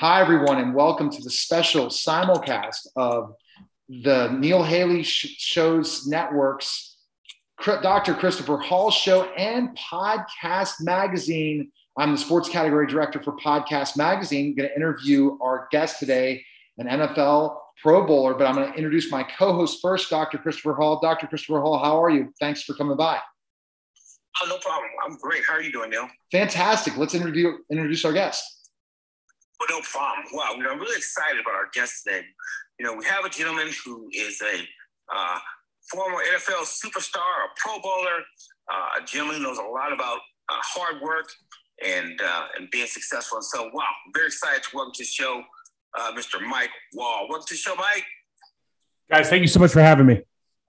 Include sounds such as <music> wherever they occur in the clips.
Hi, everyone, and welcome to the special simulcast of the Neil Haley Shows Networks, Dr. Christopher Hall Show, and Podcast Magazine. I'm the sports category director for Podcast Magazine. I'm going to interview our guest today, an NFL Pro Bowler, but I'm going to introduce my co host first, Dr. Christopher Hall. Dr. Christopher Hall, how are you? Thanks for coming by. Oh, no problem. I'm great. How are you doing, Neil? Fantastic. Let's introduce, introduce our guest. Well, no problem. Wow, you know, I'm really excited about our guest today. You know, we have a gentleman who is a uh, former NFL superstar, a Pro Bowler, uh, a gentleman who knows a lot about uh, hard work and uh, and being successful. And so, wow, I'm very excited to welcome to the show uh, Mr. Mike Wahle. Welcome to the show, Mike. Guys, thank you so much for having me.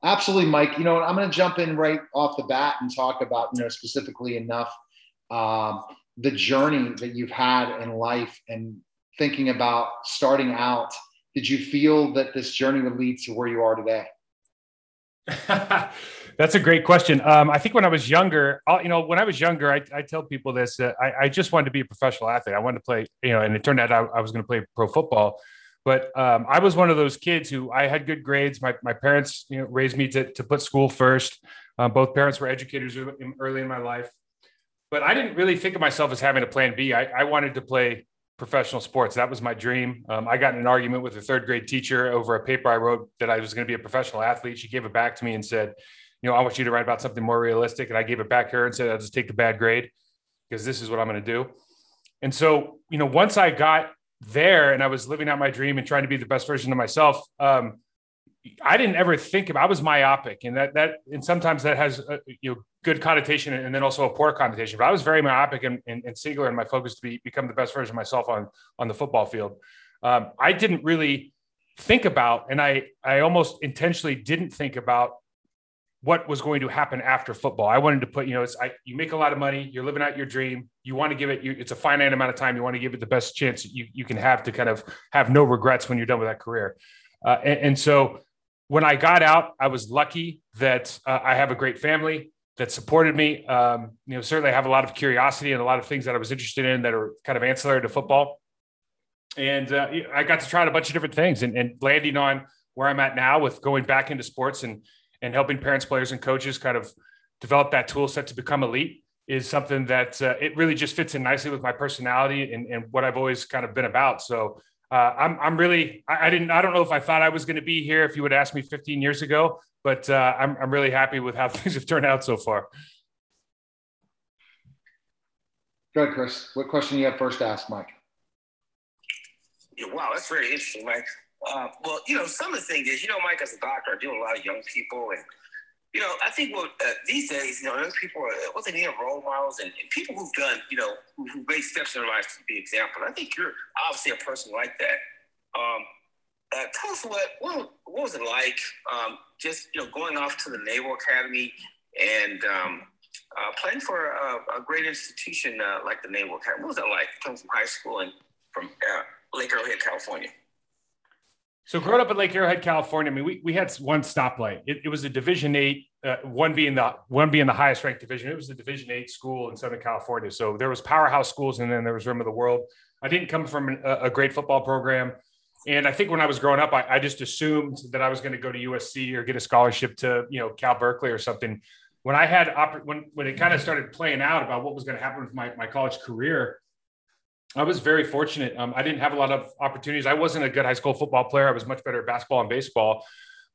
Absolutely, Mike. You know, I'm going to jump in right off the bat and talk about, you know, specifically enough um, the journey that you've had in life and thinking about starting out. Did you feel that this journey would lead to where you are today? <laughs> That's a great question. Um, I think when I was younger, I'll, you know, when I was younger, I, I tell people this: uh, I, I, just wanted to be a professional athlete. I wanted to play, you know, and it turned out I, I was going to play pro football. But um, I was one of those kids who I had good grades. My, my parents, you know, raised me to, to put school first. Um, both parents were educators early in my life, but I didn't really think of myself as having a plan B. I, I wanted to play professional sports. That was my dream. Um, I got in an argument with a third grade teacher over a paper I wrote that I was going to be a professional athlete. She gave it back to me and said, you know, I want you to write about something more realistic. And I gave it back to her and said, I'll just take the bad grade because this is what I'm going to do. And so, you know, once I got there and I was living out my dream and trying to be the best version of myself, um, I didn't ever think about. I was myopic, and that that and sometimes that has a, you know good connotation and then also a poor connotation. But I was very myopic and, and, and singular in my focus to be become the best version of myself on on the football field. Um, I didn't really think about, and I I almost intentionally didn't think about what was going to happen after football. I wanted to put, you know, it's I, you make a lot of money, you're living out your dream, you want to give it, you, it's a finite amount of time, you want to give it the best chance you you can have to kind of have no regrets when you're done with that career. Uh, and, and, so when I got out, I was lucky that uh, I have a great family that supported me. Um, you know, certainly I have a lot of curiosity and a lot of things that I was interested in that are kind of ancillary to football. And uh, I got to try out a bunch of different things and, and landing on where I'm at now with going back into sports and and helping parents, players, and coaches kind of develop that tool set to become elite is something that uh, it really just fits in nicely with my personality and, and what I've always kind of been about. So uh, I'm, I'm really, I, I, didn't, I don't know if I thought I was going to be here if you would ask me 15 years ago, but uh, I'm, I'm really happy with how <laughs> things have turned out so far. Good, Chris. What question you have first to ask, Mike? Yeah, wow, that's very interesting, Mike. Uh, well, you know, some of the things is, you know, Mike, as a doctor, I deal with a lot of young people, and you know, I think what uh, these days, you know, those people are what they need are role models and, and, people who've done, you know, who, who made steps in their lives to be example. I think you're obviously a person like that. Um, uh, tell us what, what what was it like? Um, just you know, going off to the Naval Academy and um, uh, playing for a, a great institution uh, like the Naval Academy. What was it like coming from high school and from uh, Lake Arrowhead, California? So growing up in Lake Arrowhead, California, I mean, we, we had one stoplight. It, it was a Division Eight, uh, one being the one being the highest ranked division. It was a Division Eight school in Southern California. So there was powerhouse schools, and then there was Rim of the World. I didn't come from a, a great football program, and I think when I was growing up, I, I just assumed that I was going to go to USC or get a scholarship to you know Cal Berkeley or something. When I had when when it kind of started playing out about what was going to happen with my my college career, I was very fortunate. Um, I didn't have a lot of opportunities. I wasn't a good high school football player. I was much better at basketball and baseball,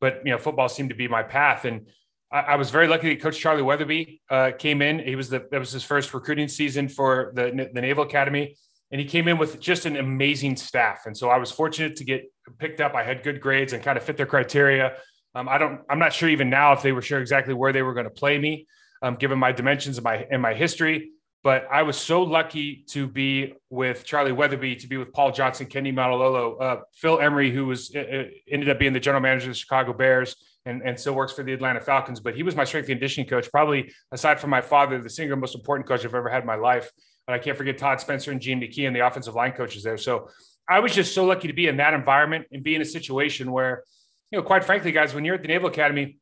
but you know, football seemed to be my path. And I, I was very lucky that Coach Charlie Weatherbie uh, came in. He was the that was his first recruiting season for the the Naval Academy, and he came in with just an amazing staff. And so I was fortunate to get picked up. I had good grades and kind of fit their criteria. Um, I don't. I'm not sure even now if they were sure exactly where they were going to play me, um, given my dimensions and my and my history. But I was so lucky to be with Charlie Weatherbie, to be with Paul Johnson, Kenny Niumatalolo, uh, Phil Emery, who was uh, uh, ended up being the general manager of the Chicago Bears and, and still works for the Atlanta Falcons. But he was my strength and conditioning coach, probably aside from my father, the single most important coach I've ever had in my life. But I can't forget Todd Spencer and Gene McKee and the offensive line coaches there. So I was just so lucky to be in that environment and be in a situation where, you know, quite frankly, guys, when you're at the Naval Academy,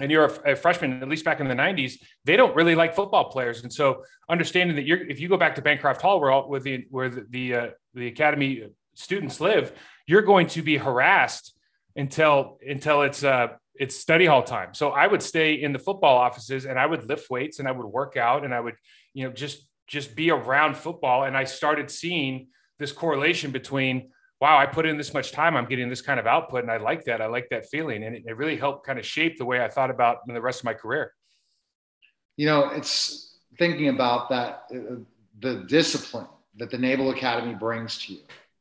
and you're a, a, freshman, at least back in the 90s, they don't really like football players. And so understanding that you're, if you go back to Bancroft Hall, where all, where the, where the, the, uh, the academy students live, you're going to be harassed until, until it's, uh, it's study hall time. So I would stay in the football offices and I would lift weights and I would work out and I would, you know, just, just be around football. And I started seeing this correlation between wow, I put in this much time, I'm getting this kind of output, and I like that. I like that feeling, and it, it really helped kind of shape the way I thought about the rest of my career. You know, it's thinking about that uh, the discipline that the Naval Academy brings to you.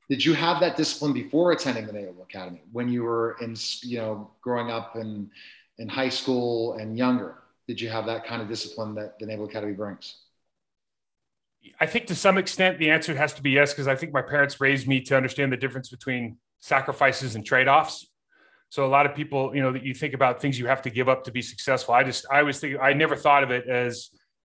Did you have that discipline before attending the Naval Academy when you were in, you know, growing up in in high school and younger? Did you have that kind of discipline that the Naval Academy brings? I think to some extent the answer has to be yes, because I think my parents raised me to understand the difference between sacrifices and trade offs. So a lot of people, you know, that you think about things you have to give up to be successful. I just, I was thinking, I never thought of it as,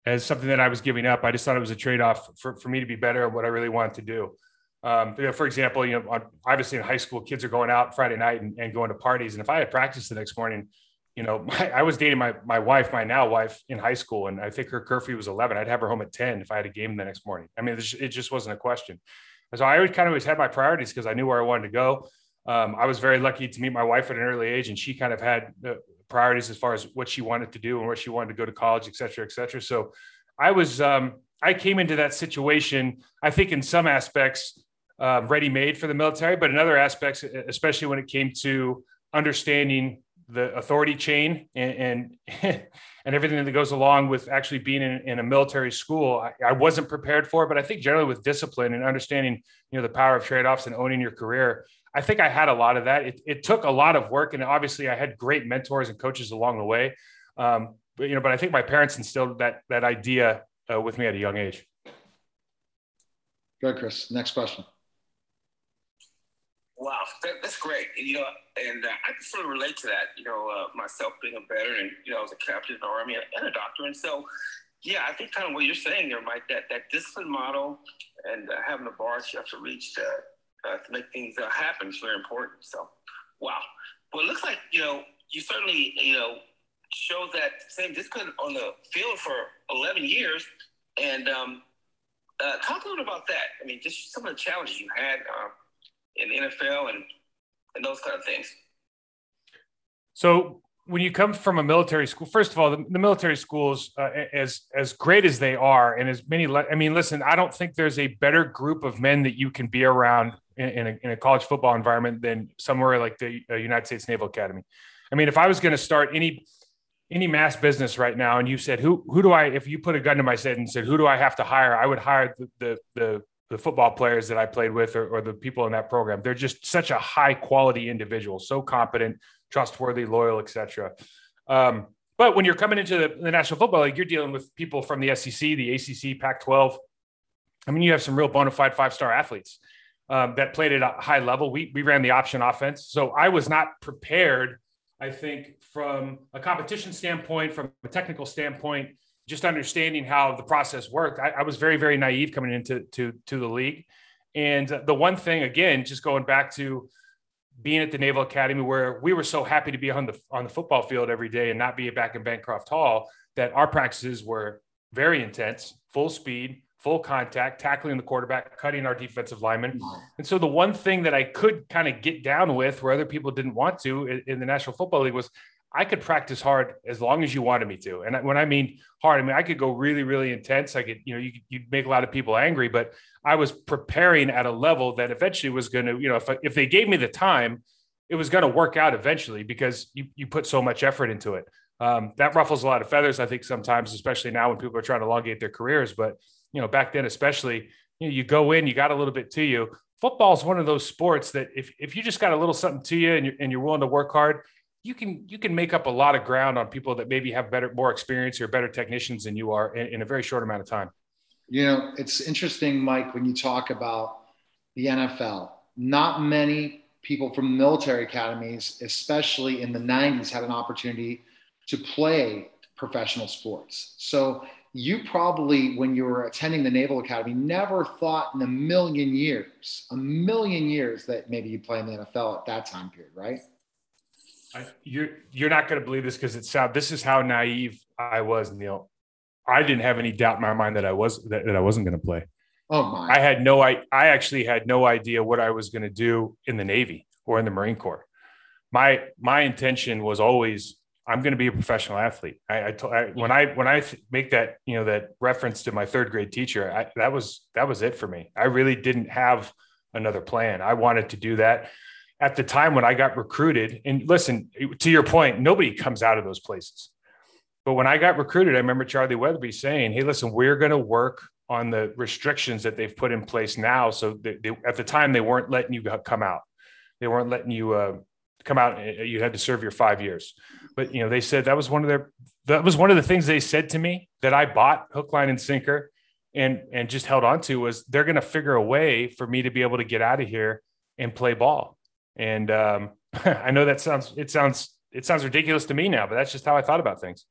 as something that I was giving up. I just thought it was a trade off for, for me to be better at what I really wanted to do. Um, you know, for example, you know, obviously in high school, kids are going out Friday night and, and going to parties. And if I had practice the next morning, you know, <laughs> my, I was dating my my wife, my now wife, in high school, and I think her curfew was eleven. I'd have her home at ten if I had a game the next morning. I mean, it just wasn't a question. So I always kind of always had my priorities because I knew where I wanted to go. Um, I was very lucky to meet my wife at an early age, and she kind of had priorities as far as what she wanted to do and where she wanted to go to college, et cetera, et cetera. So I was um, I came into that situation, I think, in some aspects, uh, ready made for the military, but in other aspects, especially when it came to understanding the authority chain and and, <laughs> and everything that goes along with actually being in, in a military school I, I, wasn't prepared for but i think generally with discipline and understanding you know the power of trade-offs and owning your career i think i had a lot of that. It, it took a lot of work and obviously i had great mentors and coaches along the way. Um, but you know but i think my parents instilled that that idea uh, with me at a young age. Good chris. Next question Wow, that, that's great. And, you know, and uh, I can sort of relate to that. You know, uh, myself being a veteran, you know, I was a captain in the army and a doctor, and so yeah, I think kind of what you're saying there, Mike. That that discipline model and uh, having the bars you have to reach to uh, to make things uh, happen is very important. So, wow. Well, it looks like you know you certainly you know showed that same discipline on the field for 11 years, and um, uh, talk a little about that. I mean, just some of the challenges you had in the NFL and and those kind of things. So when you come from a military school, first of all, the, the military schools, uh, as as great as they are, and as many, I mean, listen, I don't think there's a better group of men that you can be around in, in, a, in a, college football environment than somewhere like the uh, United States Naval Academy. I mean, if I was going to start any any mass business right now, and you said who who do I, if you put a gun to my head and said who do I have to hire, I would hire the the, the the football players that I played with or, or, the people in that program. They're just such a high quality individual, so competent, trustworthy, loyal, etc. Um, but when you're coming into the, the, National Football League, you're dealing with people from the SEC, the ACC, Pac-12. I mean, you have some real bona fide five-star athletes um, that played at a high level. We we ran the option offense, so I was not prepared. I think from a competition standpoint, from a technical standpoint, just understanding how the process worked, I, I was very, very naive coming into to, to the league. And the one thing, again, just going back to being at the Naval Academy, where we were so happy to be on the on the football field every day and not be back in Bancroft Hall, that our practices were very intense, full speed, full contact, tackling the quarterback, cutting our defensive lineman. And so the one thing that I could kind of get down with, where other people didn't want to in, in the National Football League, was I could practice hard as long as you wanted me to. And when I mean hard, I mean I could go really, really intense. I could, you know, you you'd make a lot of people angry, but I was preparing at a level that eventually was going to, you know, if if they gave me the time, it was going to work out eventually because you you put so much effort into it. Um, that ruffles a lot of feathers, I think, sometimes, especially now when people are trying to elongate their careers. But you know, back then, especially, you know, you go in, you got a little bit to you. Football is one of those sports that if if you just got a little something to you and you're, and you're willing to work hard, you can you can make up a lot of ground on people that maybe have better more experience or better technicians than you are in, in a very short amount of time. You know it's interesting mike when you talk about the nfl not many people from military academies especially in the 90s had an opportunity to play professional sports. So you probably when you were attending the naval academy never thought in a million years a million years that maybe you'd play in the nfl at that time period right I, you're you're not going to believe this because it's sound. This is how naive I was, Neil. I didn't have any doubt in my mind that I was that, that I wasn't going to play. Oh my! I had no I I actually had no idea what I was going to do in the Navy or in the Marine Corps. My my intention was always I'm going to be a professional athlete. I, I, told, I when I when I make that you know that reference to my third grade teacher, I, that was that was it for me. I really didn't have another plan. I wanted to do that at the time when I got recruited. And listen, to your point, nobody comes out of those places. But when I got recruited, I remember Charlie Weatherbie saying, "Hey, listen, we're going to work on the restrictions that they've put in place now." So they, they, at the time, they weren't letting you come out. They weren't letting you uh, come out. You had to serve your five years but you know, they said that was one of their that was one of the things they said to me that I bought hook, line, and sinker and and just held on to was they're going to figure a way for me to be able to get out of here and play ball. And um, <laughs> I know that sounds it sounds it sounds ridiculous to me now, but that's just how I thought about things.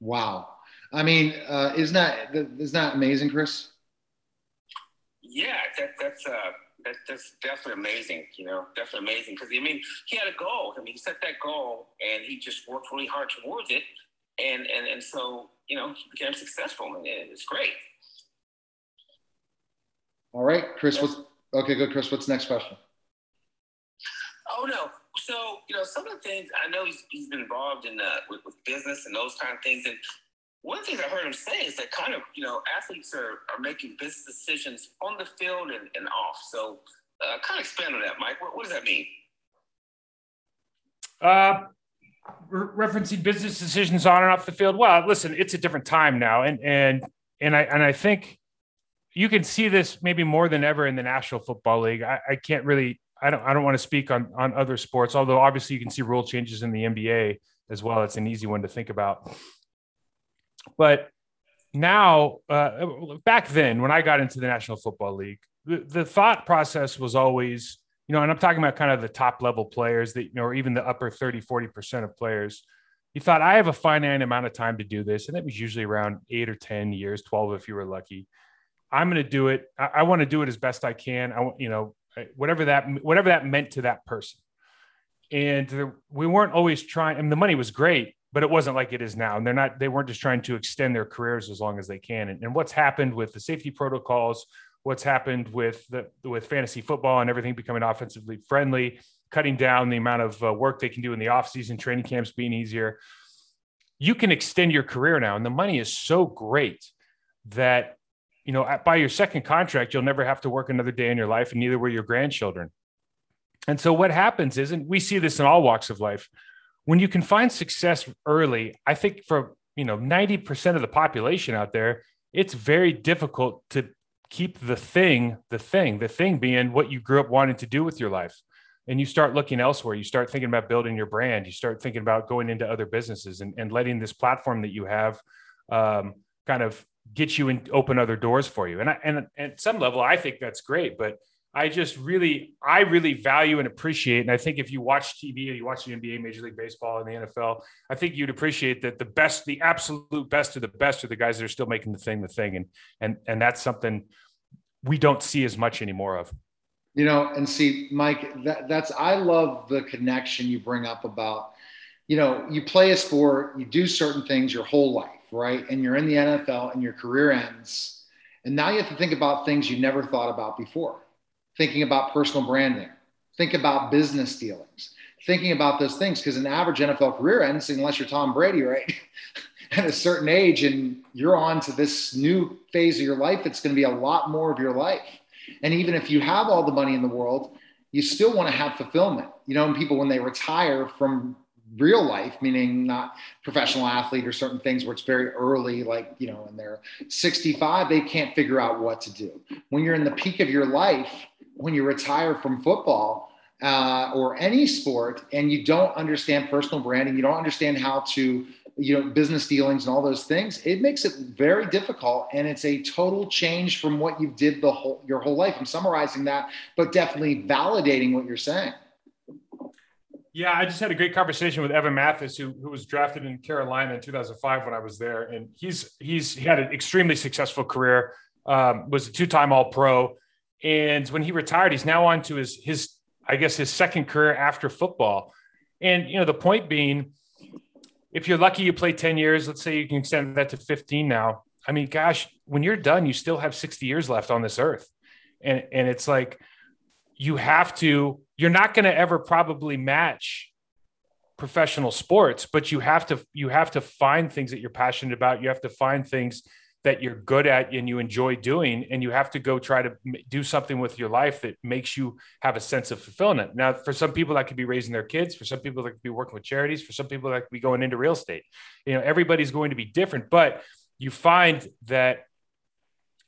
Wow. I mean, uh, isn't that isn't that amazing, Chris? Yeah, that, that's uh, that, that's definitely amazing. You know, definitely amazing because I mean, he had a goal. I mean, he set that goal and he just worked really hard towards it, and and and so you know, he became successful, and it's great. All right, Chris. What's okay? Good, Chris. What's the next question? Oh no. So you know, some of the things I know he's, he's been involved in uh, with, with business and those kind of things, and one of the things I heard him say is that kind of, you know, athletes are, are making business decisions on the field and, and off. So uh, kind of expand on that, Mike. What, what does that mean? Uh, re- referencing business decisions on and off the field. Well, listen, it's a different time now. And, and, and I, and I think you can see this maybe more than ever in the National Football League. I, I can't really, I don't, I don't want to speak on, on other sports, although obviously you can see rule changes in the NBA as well. It's an easy one to think about. But now, uh, back then, when I got into the National Football League, the, the thought process was always, you know, and I'm talking about kind of the top level players that, you know, or even the upper 30, 40% of players. You thought, I have a finite amount of time to do this. And it was usually around eight or 10 years, 12 if you were lucky. I'm going to do it. I, I want to do it as best I can. I want, you know, whatever that, whatever that meant to that person. And we weren't always trying, I mean, the money was great, but it wasn't like it is now. And they're not, they weren't just trying to extend their careers as long as they can. And, and what's happened with the safety protocols, what's happened with the, with fantasy football and everything becoming offensively friendly, cutting down the amount of uh, work they can do in the offseason, training camps being easier. You can extend your career now. And the money is so great that, you know, by your second contract, you'll never have to work another day in your life and neither will your grandchildren. And so what happens is, and we see this in all walks of life, when you can find success early, I think for you know 90% of the population out there, it's very difficult to keep the thing, the thing, the thing being what you grew up wanting to do with your life. And you start looking elsewhere. You start thinking about building your brand. You start thinking about going into other businesses and, and letting this platform that you have um, kind of get you and open other doors for you. And, I, and, at some level, I think that's great. But I just really, I really value and appreciate. And I think if you watch TV or you watch the NBA, Major League Baseball, and the NFL, I think you'd appreciate that the best, the absolute best of the best are the guys that are still making the thing the thing, and and and that's something we don't see as much anymore of. You know, and see, Mike, that, that's I love the connection you bring up about, you know, you play a sport, you do certain things your whole life, right? And you're in the NFL, and your career ends, and now you have to think about things you never thought about before thinking about personal branding, think about business dealings, thinking about those things because an average NFL career ends unless you're Tom Brady, right? <laughs> At a certain age, and you're on to this new phase of your life, it's going to be a lot more of your life. And even if you have all the money in the world, you still want to have fulfillment. You know, and people when they retire from real life, meaning not professional athlete or certain things where it's very early, like, you know, when they're 65, they can't figure out what to do. When you're in the peak of your life, when you retire from football uh, or any sport and you don't understand personal branding, you don't understand how to, you know, business dealings and all those things, it makes it very difficult. And it's a total change from what you did the whole, your whole life. I'm summarizing that, but definitely validating what you're saying. Yeah, I just had a great conversation with Evan Mathis, who, who was drafted in Carolina in 2005 when I was there, and he's he's he had an extremely successful career. Um, was a two-time All-Pro, and when he retired, he's now on to his his I guess his second career after football. And you know, the point being, if you're lucky, you play 10 years. Let's say you can extend that to 15 now. I mean, gosh, when you're done, you still have 60 years left on this earth. And and it's like you have to, you're not going to ever probably match professional sports, but you have to you have to find things that you're passionate about. You have to find things that you're good at and you enjoy doing and you have to go try to do something with your life that makes you have a sense of fulfillment. Now for some people that could be raising their kids. For some people that could be working with charities. For some people that could be going into real estate. You know everybody's going to be different but you find that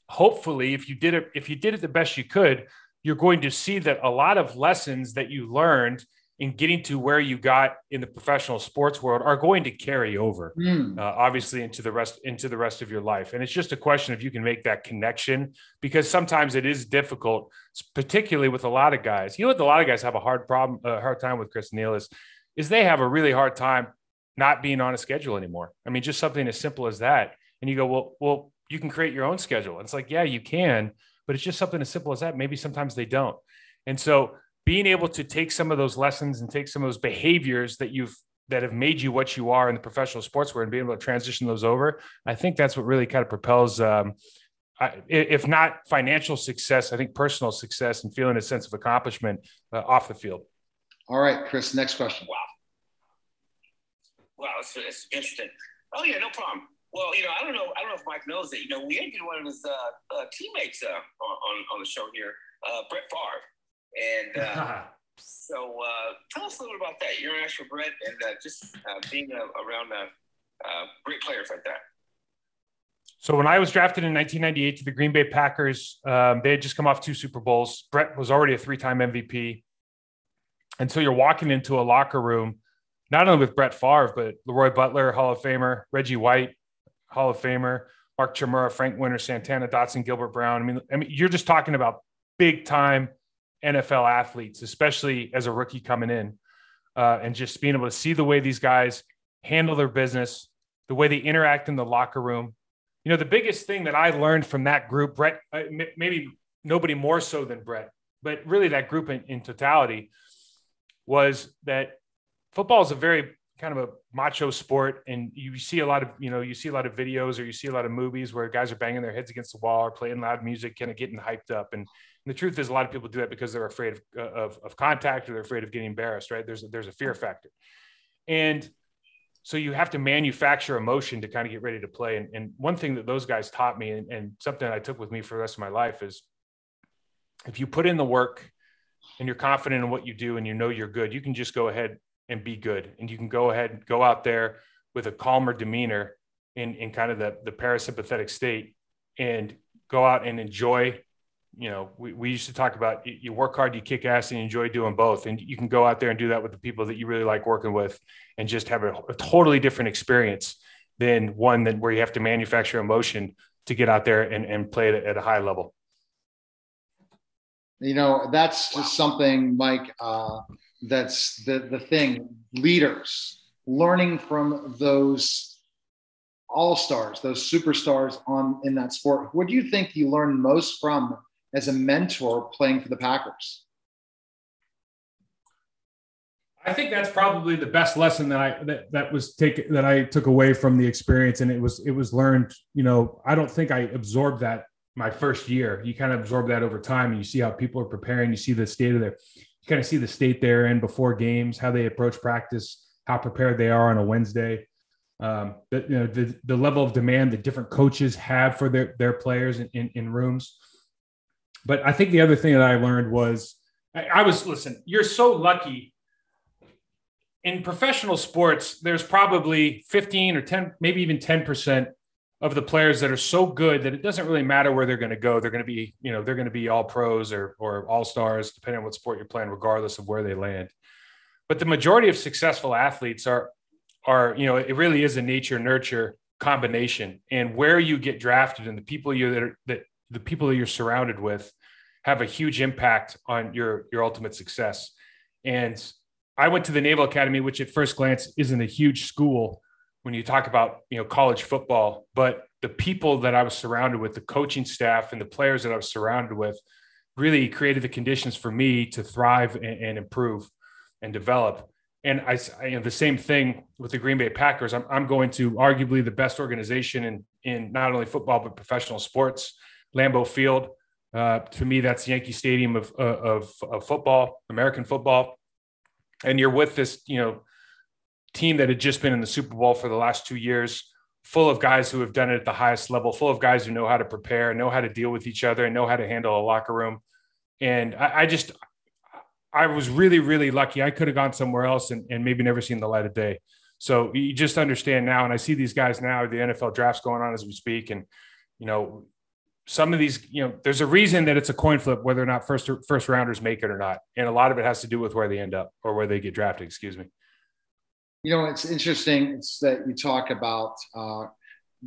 hopefully if you did it if you did it the best you could you're going to see that a lot of lessons that you learned in getting to where you got in the professional sports world are going to carry over mm. uh, obviously into the rest into the rest of your life. And it's just a question if you can make that connection because sometimes it is difficult particularly with a lot of guys. You know what a lot of guys have a hard problem a hard time with chris neil is is they have a really hard time not being on a schedule anymore. I mean just something as simple as that. And you go well well you can create your own schedule. And it's like yeah you can but it's just something as simple as that maybe sometimes they don't and so being able to take some of those lessons and take some of those behaviors that you've that have made you what you are in the professional sports world and being able to transition those over, I think that's what really kind of propels, um, if not financial success, I think personal success and feeling a sense of accomplishment uh, off the field. All right, Chris, next question. Wow. Wow, it's, it's interesting. Oh, yeah, no problem. Well, you know, I don't know. I don't know if Mike knows that. You know, we had one of his uh, uh, teammates uh, on on the show here, uh, Brett Favre. And uh, <laughs> so uh, tell us a little bit about that. You're an actual Brett and uh, just uh, being around great players like that. So when I was drafted in 1998 to the Green Bay Packers, um, they had just come off two Super Bowls. Brett was already a three-time MVP, and so you're walking into a locker room, not only with Brett Favre, but Leroy Butler, Hall of Famer, Reggie White, Hall of Famer, Mark Chmura, Frank Winter, Santana Dotson, Gilbert Brown. I mean, I mean, you're just talking about big time NFL athletes, especially as a rookie coming in, uh, and just being able to see the way these guys handle their business, the way they interact in the locker room. You know, the biggest thing that I learned from that group, Brett, uh, maybe nobody more so than Brett, but really that group in, in totality was that football is a very kind of a macho sport and you see a lot of you know you see a lot of videos or you see a lot of movies where guys are banging their heads against the wall or playing loud music kind of getting hyped up and and the truth is, a lot of people do that because they're afraid of, uh, of, of contact or they're afraid of getting embarrassed, right? There's a, there's a fear factor. And so you have to manufacture emotion to kind of get ready to play. And, and one thing that those guys taught me and, and something I took with me for the rest of my life is if you put in the work and you're confident in what you do and you know you're good, you can just go ahead and be good. And you can go ahead and go out there with a calmer demeanor in, in kind of the, the parasympathetic state and go out and enjoy you know, we, we used to talk about you work hard, you kick ass, and you enjoy doing both. And you can go out there and do that with the people that you really like working with and just have a, a totally different experience than one that where you have to manufacture emotion to get out there and, and play it at a high level. You know, that's just something, Mike, uh, that's the, the thing. Leaders learning from those all stars, those superstars on in that sport. What do you think you learn most from as a mentor playing for the Packers? I think that's probably the best lesson that I that, that was taken that I took away from the experience, and it was it was learned. You know, I don't think I absorbed that my first year. You kind of absorb that over time, and you see how people are preparing. You see the state of their, you kind of see the state they're in before games, how they approach practice, how prepared they are on a Wednesday. Um, the, you know, the the level of demand that different coaches have for their their players in, in, in rooms. But I think the other thing that I learned was I, I was listen, you're so lucky in professional sports, there's probably 15 or 10, maybe even 10% of the players that are so good that it doesn't really matter where they're going to go. They're going to be, you know, they're going to be all pros or, or all stars, depending on what sport you're playing, regardless of where they land. But the majority of successful athletes are, are, you know, it really is a nature nurture combination and where you get drafted and the people you that are, that the people that you're surrounded with have a huge impact on your your ultimate success. And I went to the Naval Academy, which at first glance isn't a huge school when you talk about you know college football, but the people that I was surrounded with, the coaching staff and the players that I was surrounded with, really created the conditions for me to thrive and, and improve and develop. And I, I you know, the same thing with the Green Bay Packers. I'm, I'm going to arguably the best organization in, in not only football, but professional sports, Lambeau Field. Uh, to me, that's Yankee Stadium of, of, of football, American football. And you're with this, you know, team that had just been in the Super Bowl for the last two years, full of guys who have done it at the highest level, full of guys who know how to prepare, know how to deal with each other, and know how to handle a locker room. And I, I just, I was really, really lucky. I could have gone somewhere else and, and maybe never seen the light of day. So you just understand now, and I see these guys now. The NFL drafts going on as we speak, and you know, some of these, you know, there's a reason that it's a coin flip whether or not first first rounders make it or not, and a lot of it has to do with where they end up or where they get drafted. Excuse me. You know, it's interesting it's that you talk about, uh,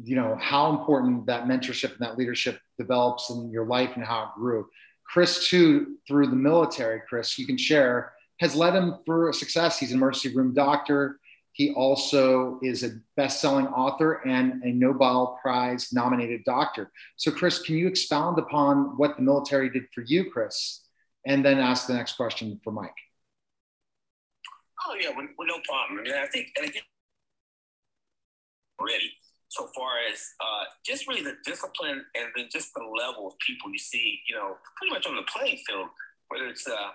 you know, how important that mentorship and that leadership develops in your life and how it grew. Chris, too, through the military, Chris, you can share, has led him for success. He's an emergency room doctor. He also is a best selling author and a Nobel Prize nominated doctor. So, Chris, can you expound upon what the military did for you, Chris? And then ask the next question for Mike. Oh, yeah, well, no problem. I mean, I think, and again, already so far as uh, just really the discipline and then just the level of people you see, you know, pretty much on the playing field, whether it's uh,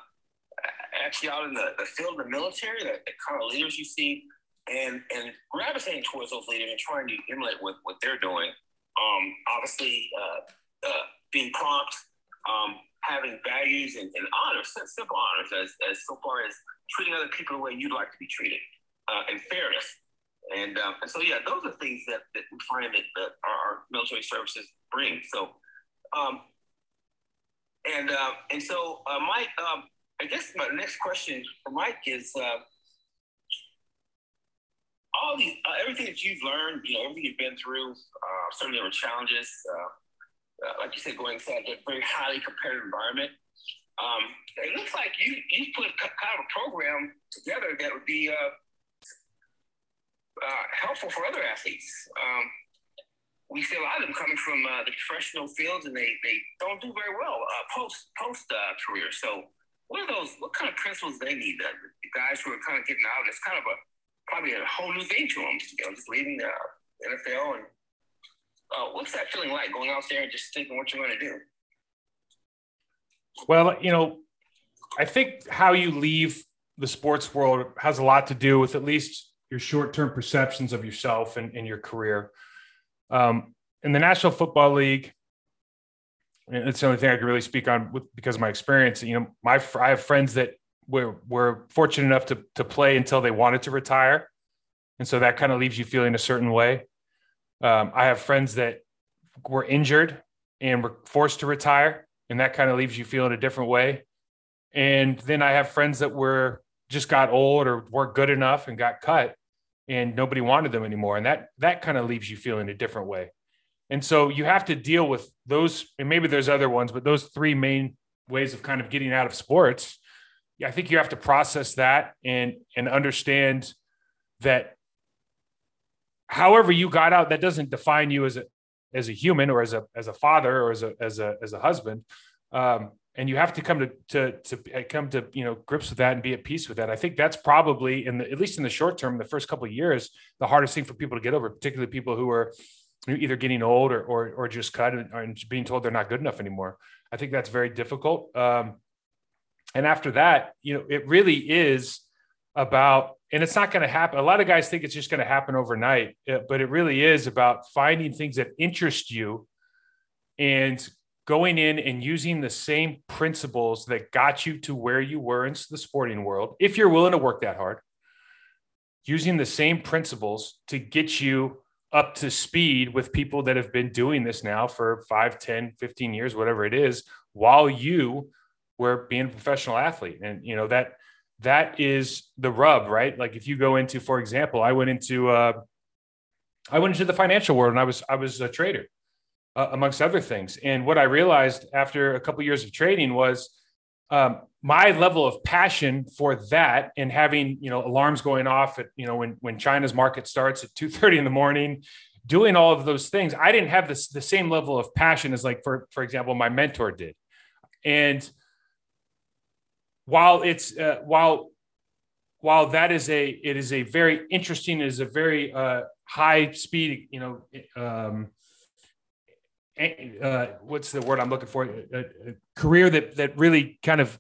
actually out in the, the field the military, the, the kind of leaders you see, and and gravitating towards those leaders and trying to emulate what, what they're doing. Um, obviously, uh, uh, being prompt, um, having values and, and honors, simple honors, as, as so far as treating other people the way you'd like to be treated, uh, and fairness. And, um, and so, yeah, those are things that, that we find that, that our, our, military services bring. So, um, and uh, and so, uh, Mike, um, I guess my next question for Mike is uh, all these, uh, everything that you've learned, you know, everything you've been through. Uh, certainly, there were challenges, uh, like you said, going inside a very highly competitive environment. Um, it looks like you you put kind of a program together that would be uh, helpful for other athletes. Um, we see a lot of them coming from uh, the professional fields, and they, they don't do very well uh, post post uh, career. So, what are those? What kind of principles they need? The, guys who are kind of getting out, it's kind of a probably a whole new thing to them. You know, just leaving the NFL and uh, what's that feeling like going out there and just thinking what you're going to do? Well, you know, I think how you leave the sports world has a lot to do with at least your short-term perceptions of yourself and, and your career. Um, in the National Football League, it's the only thing I can really speak on with, because of my experience. You know, my I have friends that were were fortunate enough to to play until they wanted to retire, and so that kind of leaves you feeling a certain way. Um, I have friends that were injured and were forced to retire, and that kind of leaves you feeling a different way. And then I have friends that were just got old or weren't good enough and got cut, and nobody wanted them anymore and that that kind of leaves you feeling a different way and so you have to deal with those and maybe there's other ones but those three main ways of kind of getting out of sports i think you have to process that and and understand that however you got out that doesn't define you as a as a human or as a as a father or as a as a as a husband um, and you have to come to, to to uh, come to you know grips with that and be at peace with that. I think that's probably in the at least in the short term, the first couple of years, the hardest thing for people to get over, particularly people who are either getting old or or, or just cut and, and being told they're not good enough anymore. I think that's very difficult. Um, and after that, you know, it really is about, and it's not going to happen. A lot of guys think it's just going to happen overnight, uh, but it really is about finding things that interest you and going in and using the same principles that got you to where you were in the sporting world, if you're willing to work that hard, using the same principles to get you up to speed with people that have been doing this now for 5, 10, 15 years, whatever it is, while you were being a professional athlete. And, you know, that, that is the rub, right? Like if you go into, for example, I went into, uh, I went into the financial world and I was, I was a trader uh, amongst other things. And what I realized after a couple years of trading was um, my level of passion for that and having you know alarms going off at you know when when China's market starts at two thirty in the morning, doing all of those things. I didn't have this the same level of passion as like for for example my mentor did, and while it's uh, while while that is a it is a very interesting, it is a very uh, high speed, you know, um, uh, what's the word I'm looking for? A, a, career that that really kind of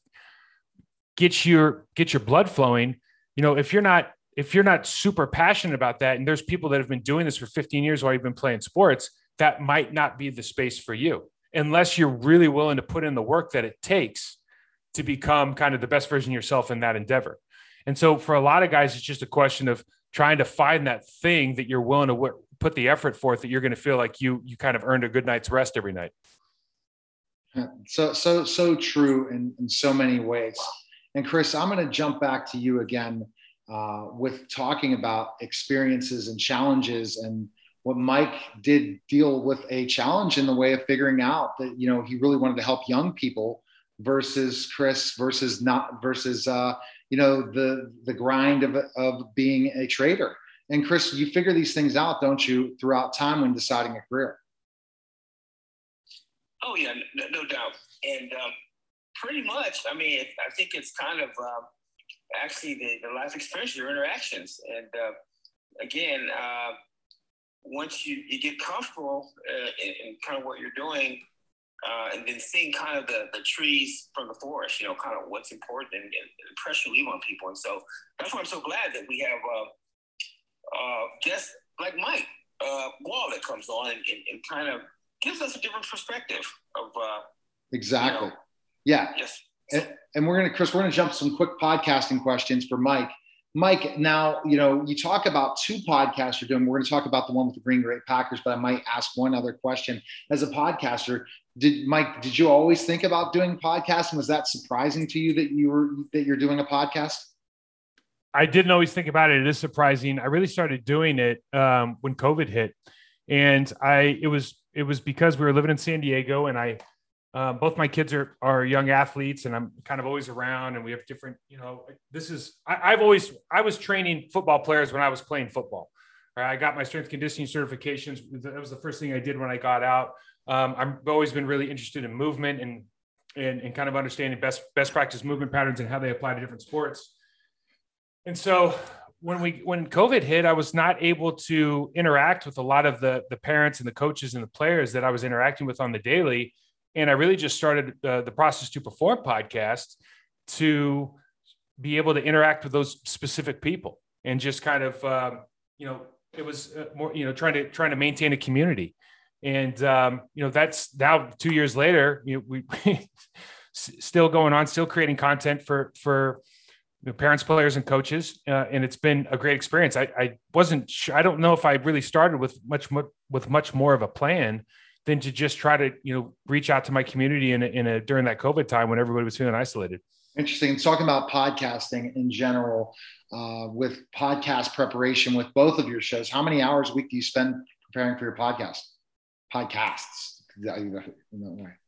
gets your get your blood flowing. You know, if you're not if you're not super passionate about that, and there's people that have been doing this for 15 years while you've been playing sports, that might not be the space for you unless you're really willing to put in the work that it takes to become kind of the best version of yourself in that endeavor. And so for a lot of guys, it's just a question of trying to find that thing that you're willing to put the effort forth that you're going to feel like you you kind of earned a good night's rest every night. So so so true in, in so many ways. And Chris, I'm going to jump back to you again uh, with talking about experiences and challenges and what Mike did deal with a challenge in the way of figuring out that you know he really wanted to help young people versus Chris versus not versus uh, you know the the grind of of being a trader. And Chris, you figure these things out, don't you, throughout time when deciding a career? Oh yeah, no, no doubt. And um, pretty much, I mean, I think it's kind of um, actually the, the life experience, your interactions, and uh, again, uh, once you, you get comfortable uh, in, in, kind of what you're doing, uh, and then seeing kind of the, the trees from the forest, you know, kind of what's important and, and the impression you leave on people. And so that's why I'm so glad that we have uh, uh, guests like Mike uh, Wahle that comes on and, and, and, kind of gives us a different perspective of. Uh, exactly. You know, yeah. Yes. And, and we're going to, Chris, we're going to jump some quick podcasting questions for Mike. Mike, now, you know, you talk about two podcasts you're doing. We're going to talk about the one with the Green Great Packers, but I might ask one other question. As a podcaster, did Mike, did you always think about doing podcasting? Was that surprising to you that you were, that you're doing a podcast? I didn't always think about it. It is surprising. I really started doing it um, when COVID hit. And I, it was, it was because we were living in San Diego and I, uh, both my kids are are young athletes, and I'm kind of always around. And we have different, you know. This is I, have always I was training football players when I was playing football. I got my strength conditioning certifications. That was the first thing I did when I got out. Um, I've always been really interested in movement and, and and kind of understanding best best practice movement patterns and how they apply to different sports. And so when we when COVID hit, I was not able to interact with a lot of the the parents and the coaches and the players that I was interacting with on the daily and I really just started uh, the process to perform podcast to be able to interact with those specific people and just kind of um, you know it was uh, more you know trying to trying to maintain a community. And um, you know that's now two years later you know, we <laughs> still going on still creating content for for you know, parents players and coaches uh, and it's been a great experience. I, I wasn't sure i don't know if i really started with much with much more of a plan than to just try to you know reach out to my community in a, in a during that COVID time when everybody was feeling isolated. Interesting. And talking about podcasting in general, uh, with podcast preparation with both of your shows, how many hours a week do you spend preparing for your podcast? Podcasts.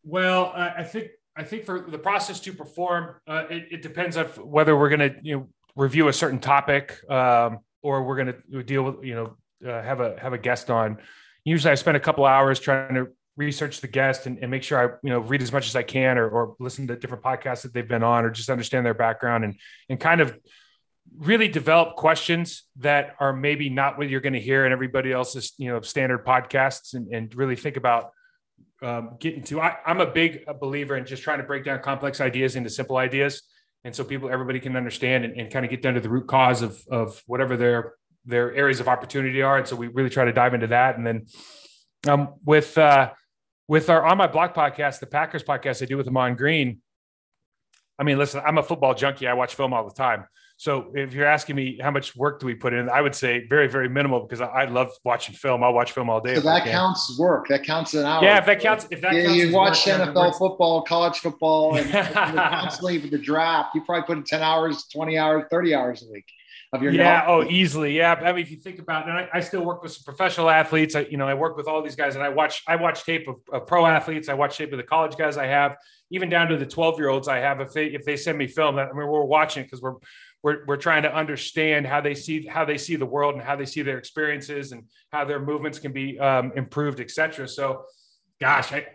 Well, I think I think for the process to perform, uh, it, it, depends on whether we're going to you know review a certain topic um, or we're going to deal with you know uh, have a have a guest on usually I spend a couple hours trying to research the guest and, and, make sure I, you know, read as much as I can or, or listen to different podcasts that they've been on or just understand their background and, and kind of really develop questions that are maybe not what you're going to hear in everybody else's, you know, standard podcasts and, and really think about um, getting to, I, I'm a big believer in just trying to break down complex ideas into simple ideas. And so people, everybody can understand and, and kind of get down to the root cause of, of whatever their their areas of opportunity are. And so we really try to dive into that. And then um, with uh, with our on my block podcast, the Packers podcast I do with Ahman Green. I mean, listen, I'm a football junkie. I watch film all the time. So if you're asking me how much work do we put in, I would say very, very minimal because I, I love watching film. I'll watch film all day. So that counts work. That counts an hour. Yeah, if that counts, if that yeah, counts you watch work, NFL football, college football, and <laughs> constantly for the draft. You probably put in 10 hours, 20 hours, 30 hours a week of your yeah oh easily. Yeah i mean if you think about it and I, I, still work with some professional athletes. I you know i work with all these guys and i watch i watch tape of, of pro athletes. I watch tape of the college guys i have even down to the 12 year olds i have. If they if they send me film that i mean we're watching because we're we're, we're trying to understand how they see how they see the world and how they see their experiences and how their movements can be um, improved etc so gosh i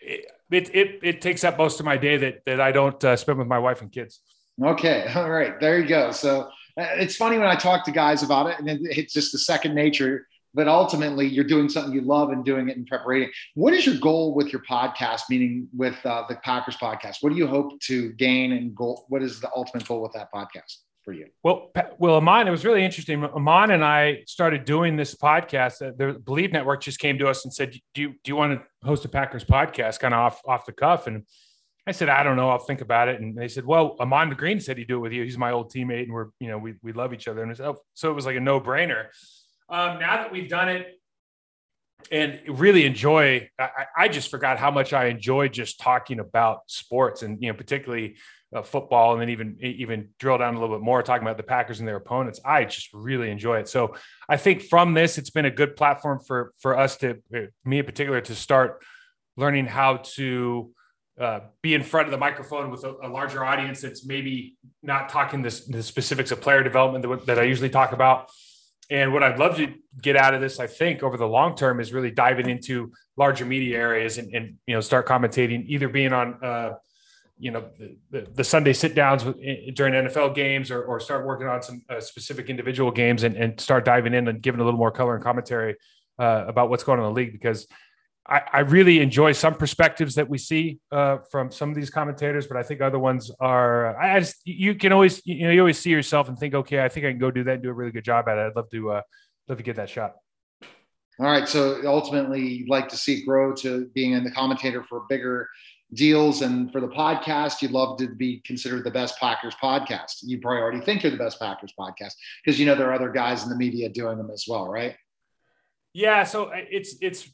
it, it it takes up most of my day that that i don't uh, spend with my wife and kids. Okay <laughs> all right there you go. So it's funny when I talk to guys about it, and it's just a second nature. But ultimately, you're doing something you love and doing it in preparation. What is your goal with your podcast? Meaning with uh, the Packers podcast, what do you hope to gain and goal? What is the ultimate goal with that podcast? for you? Well, well, Ahman, it was really interesting. Ahman and I started doing this podcast. The Believe Network just came to us and said, "Do you do you want to host a Packers podcast?" Kind of off off the cuff, and I said, "I don't know. I'll think about it." And they said, "Well, Ahman Green said he'd do it with you. He's my old teammate, and we're you know we we love each other." And oh, so it was like a no brainer. Um, now that we've done it and really enjoy I, I, just forgot how much i enjoy just talking about sports and you know particularly uh, football and then even even drill down a little bit more talking about the packers and their opponents i just really enjoy it so i think from this it's been a good platform for for us to uh, me in particular to start learning how to uh, be in front of the microphone with a, a, larger audience that's maybe not talking this, the specifics of player development that, that i usually talk about. And what I'd love to get out of this, I think, over the long term, is really diving into larger media areas and, and you know start commentating, either being on uh, you know the, the, Sunday sit downs during NFL games, or, or start working on some uh, specific individual games and, and start diving in and giving a little more color and commentary uh, about what's going on in the league because I, I really enjoy some perspectives that we see uh, from some of these commentators, but I think other ones are. I just you can always you know you always see yourself and think, okay, I think I can go do that and do a really good job at it. I'd love to uh, love to get that shot. All right, so ultimately, you'd like to see it grow to being in the commentator for bigger deals, and for the podcast, you'd love to be considered the best Packers podcast. You probably already think you're the best Packers podcast because you know there are other guys in the media doing them as well, right? Yeah, so uh, it's it's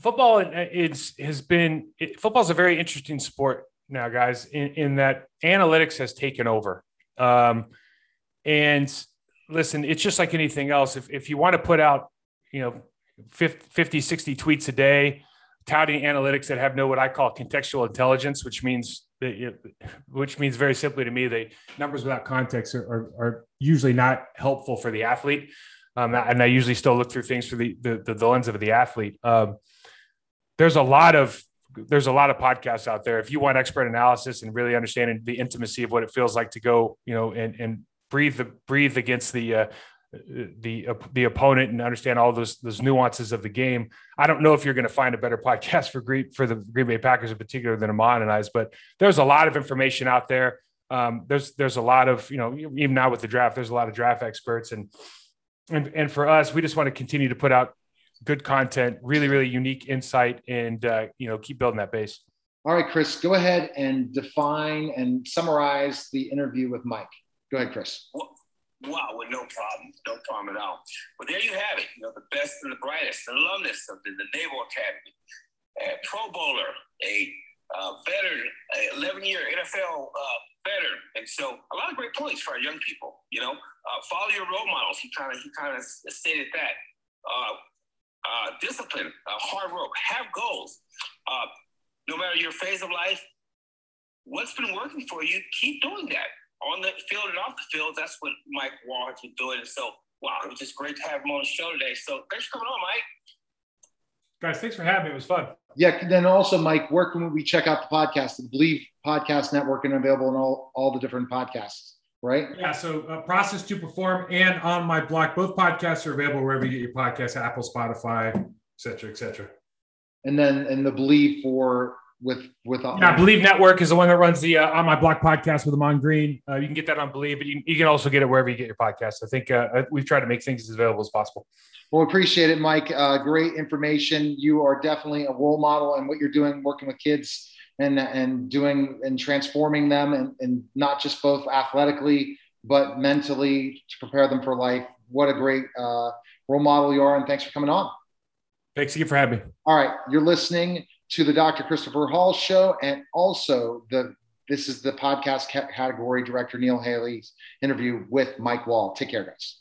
football it's has been it, football is a very interesting sport now guys in, in that analytics has taken over. Um, and listen it's just like anything else. If, if you want to put out you know 50 60 tweets a day touting analytics that have no what i call contextual intelligence which means that, which means very simply to me the numbers without context are, are, are usually not helpful for the athlete. Um, and i usually still look through things through the, the, the lens of the athlete. Um, there's a lot of there's a lot of podcasts out there. If you want expert analysis and really understanding the intimacy of what it feels like to go, you know, and and breathe the breathe against the uh, the uh, the opponent and understand all those those nuances of the game. I don't know if you're going to find a better <laughs> podcast for Green for the Green Bay Packers in particular than Ahman and I's, but there's a lot of information out there. Um, there's there's a lot of you know even now with the draft, there's a lot of draft experts and and and for us, we just want to continue to put out good content, really, really unique insight, and uh, you know, keep building that base. All right, Chris, go ahead and define and summarize the interview with Mike. Go ahead, Chris. Wow, well, no problem, no problem at all. Well, there you have it. You know, the best and the brightest, the alumnus of the, the Naval Academy, a Pro Bowler, a uh, veteran, 11-year NFL uh, veteran, and so a lot of great points for our young people. You know, uh, follow your role models. He kind of he kind of stated that. Uh, discipline, uh, hard work, have goals. Uh, no matter your phase of life, what's been working for you, keep doing that on the field and off the field. That's what Mike Wahle has been doing. So, wow, it was just great to have him on the show today. So, thanks for coming on, Mike. Guys, thanks for having me. It was fun. Yeah. Then also, Mike, where can we check out the podcast? The Believe Podcast Network and available in all, all the different podcasts right? Yeah. So uh, process to perform and on my blog, both podcasts are available wherever you get your podcasts, Apple, Spotify, etc., cetera, et cetera. And then, and the believe for with, with, uh, yeah, Believe Network is the one that runs the uh, on my block podcast with Ahman Green. Uh, you can get that on Believe, but you, you, can also get it wherever you get your podcast. I think uh, we've tried to make things as available as possible. Well, appreciate it, Mike. Uh, great information. You are definitely a role model and what you're doing, working with kids and and doing and transforming them and, and not just both athletically but mentally to prepare them for life. What a great uh, role model you are and thanks for coming on. Thanks again for having me. All right you're listening to the dr christopher hall show and also the this is the podcast category director neil haley's interview with mike wahle. Take care guys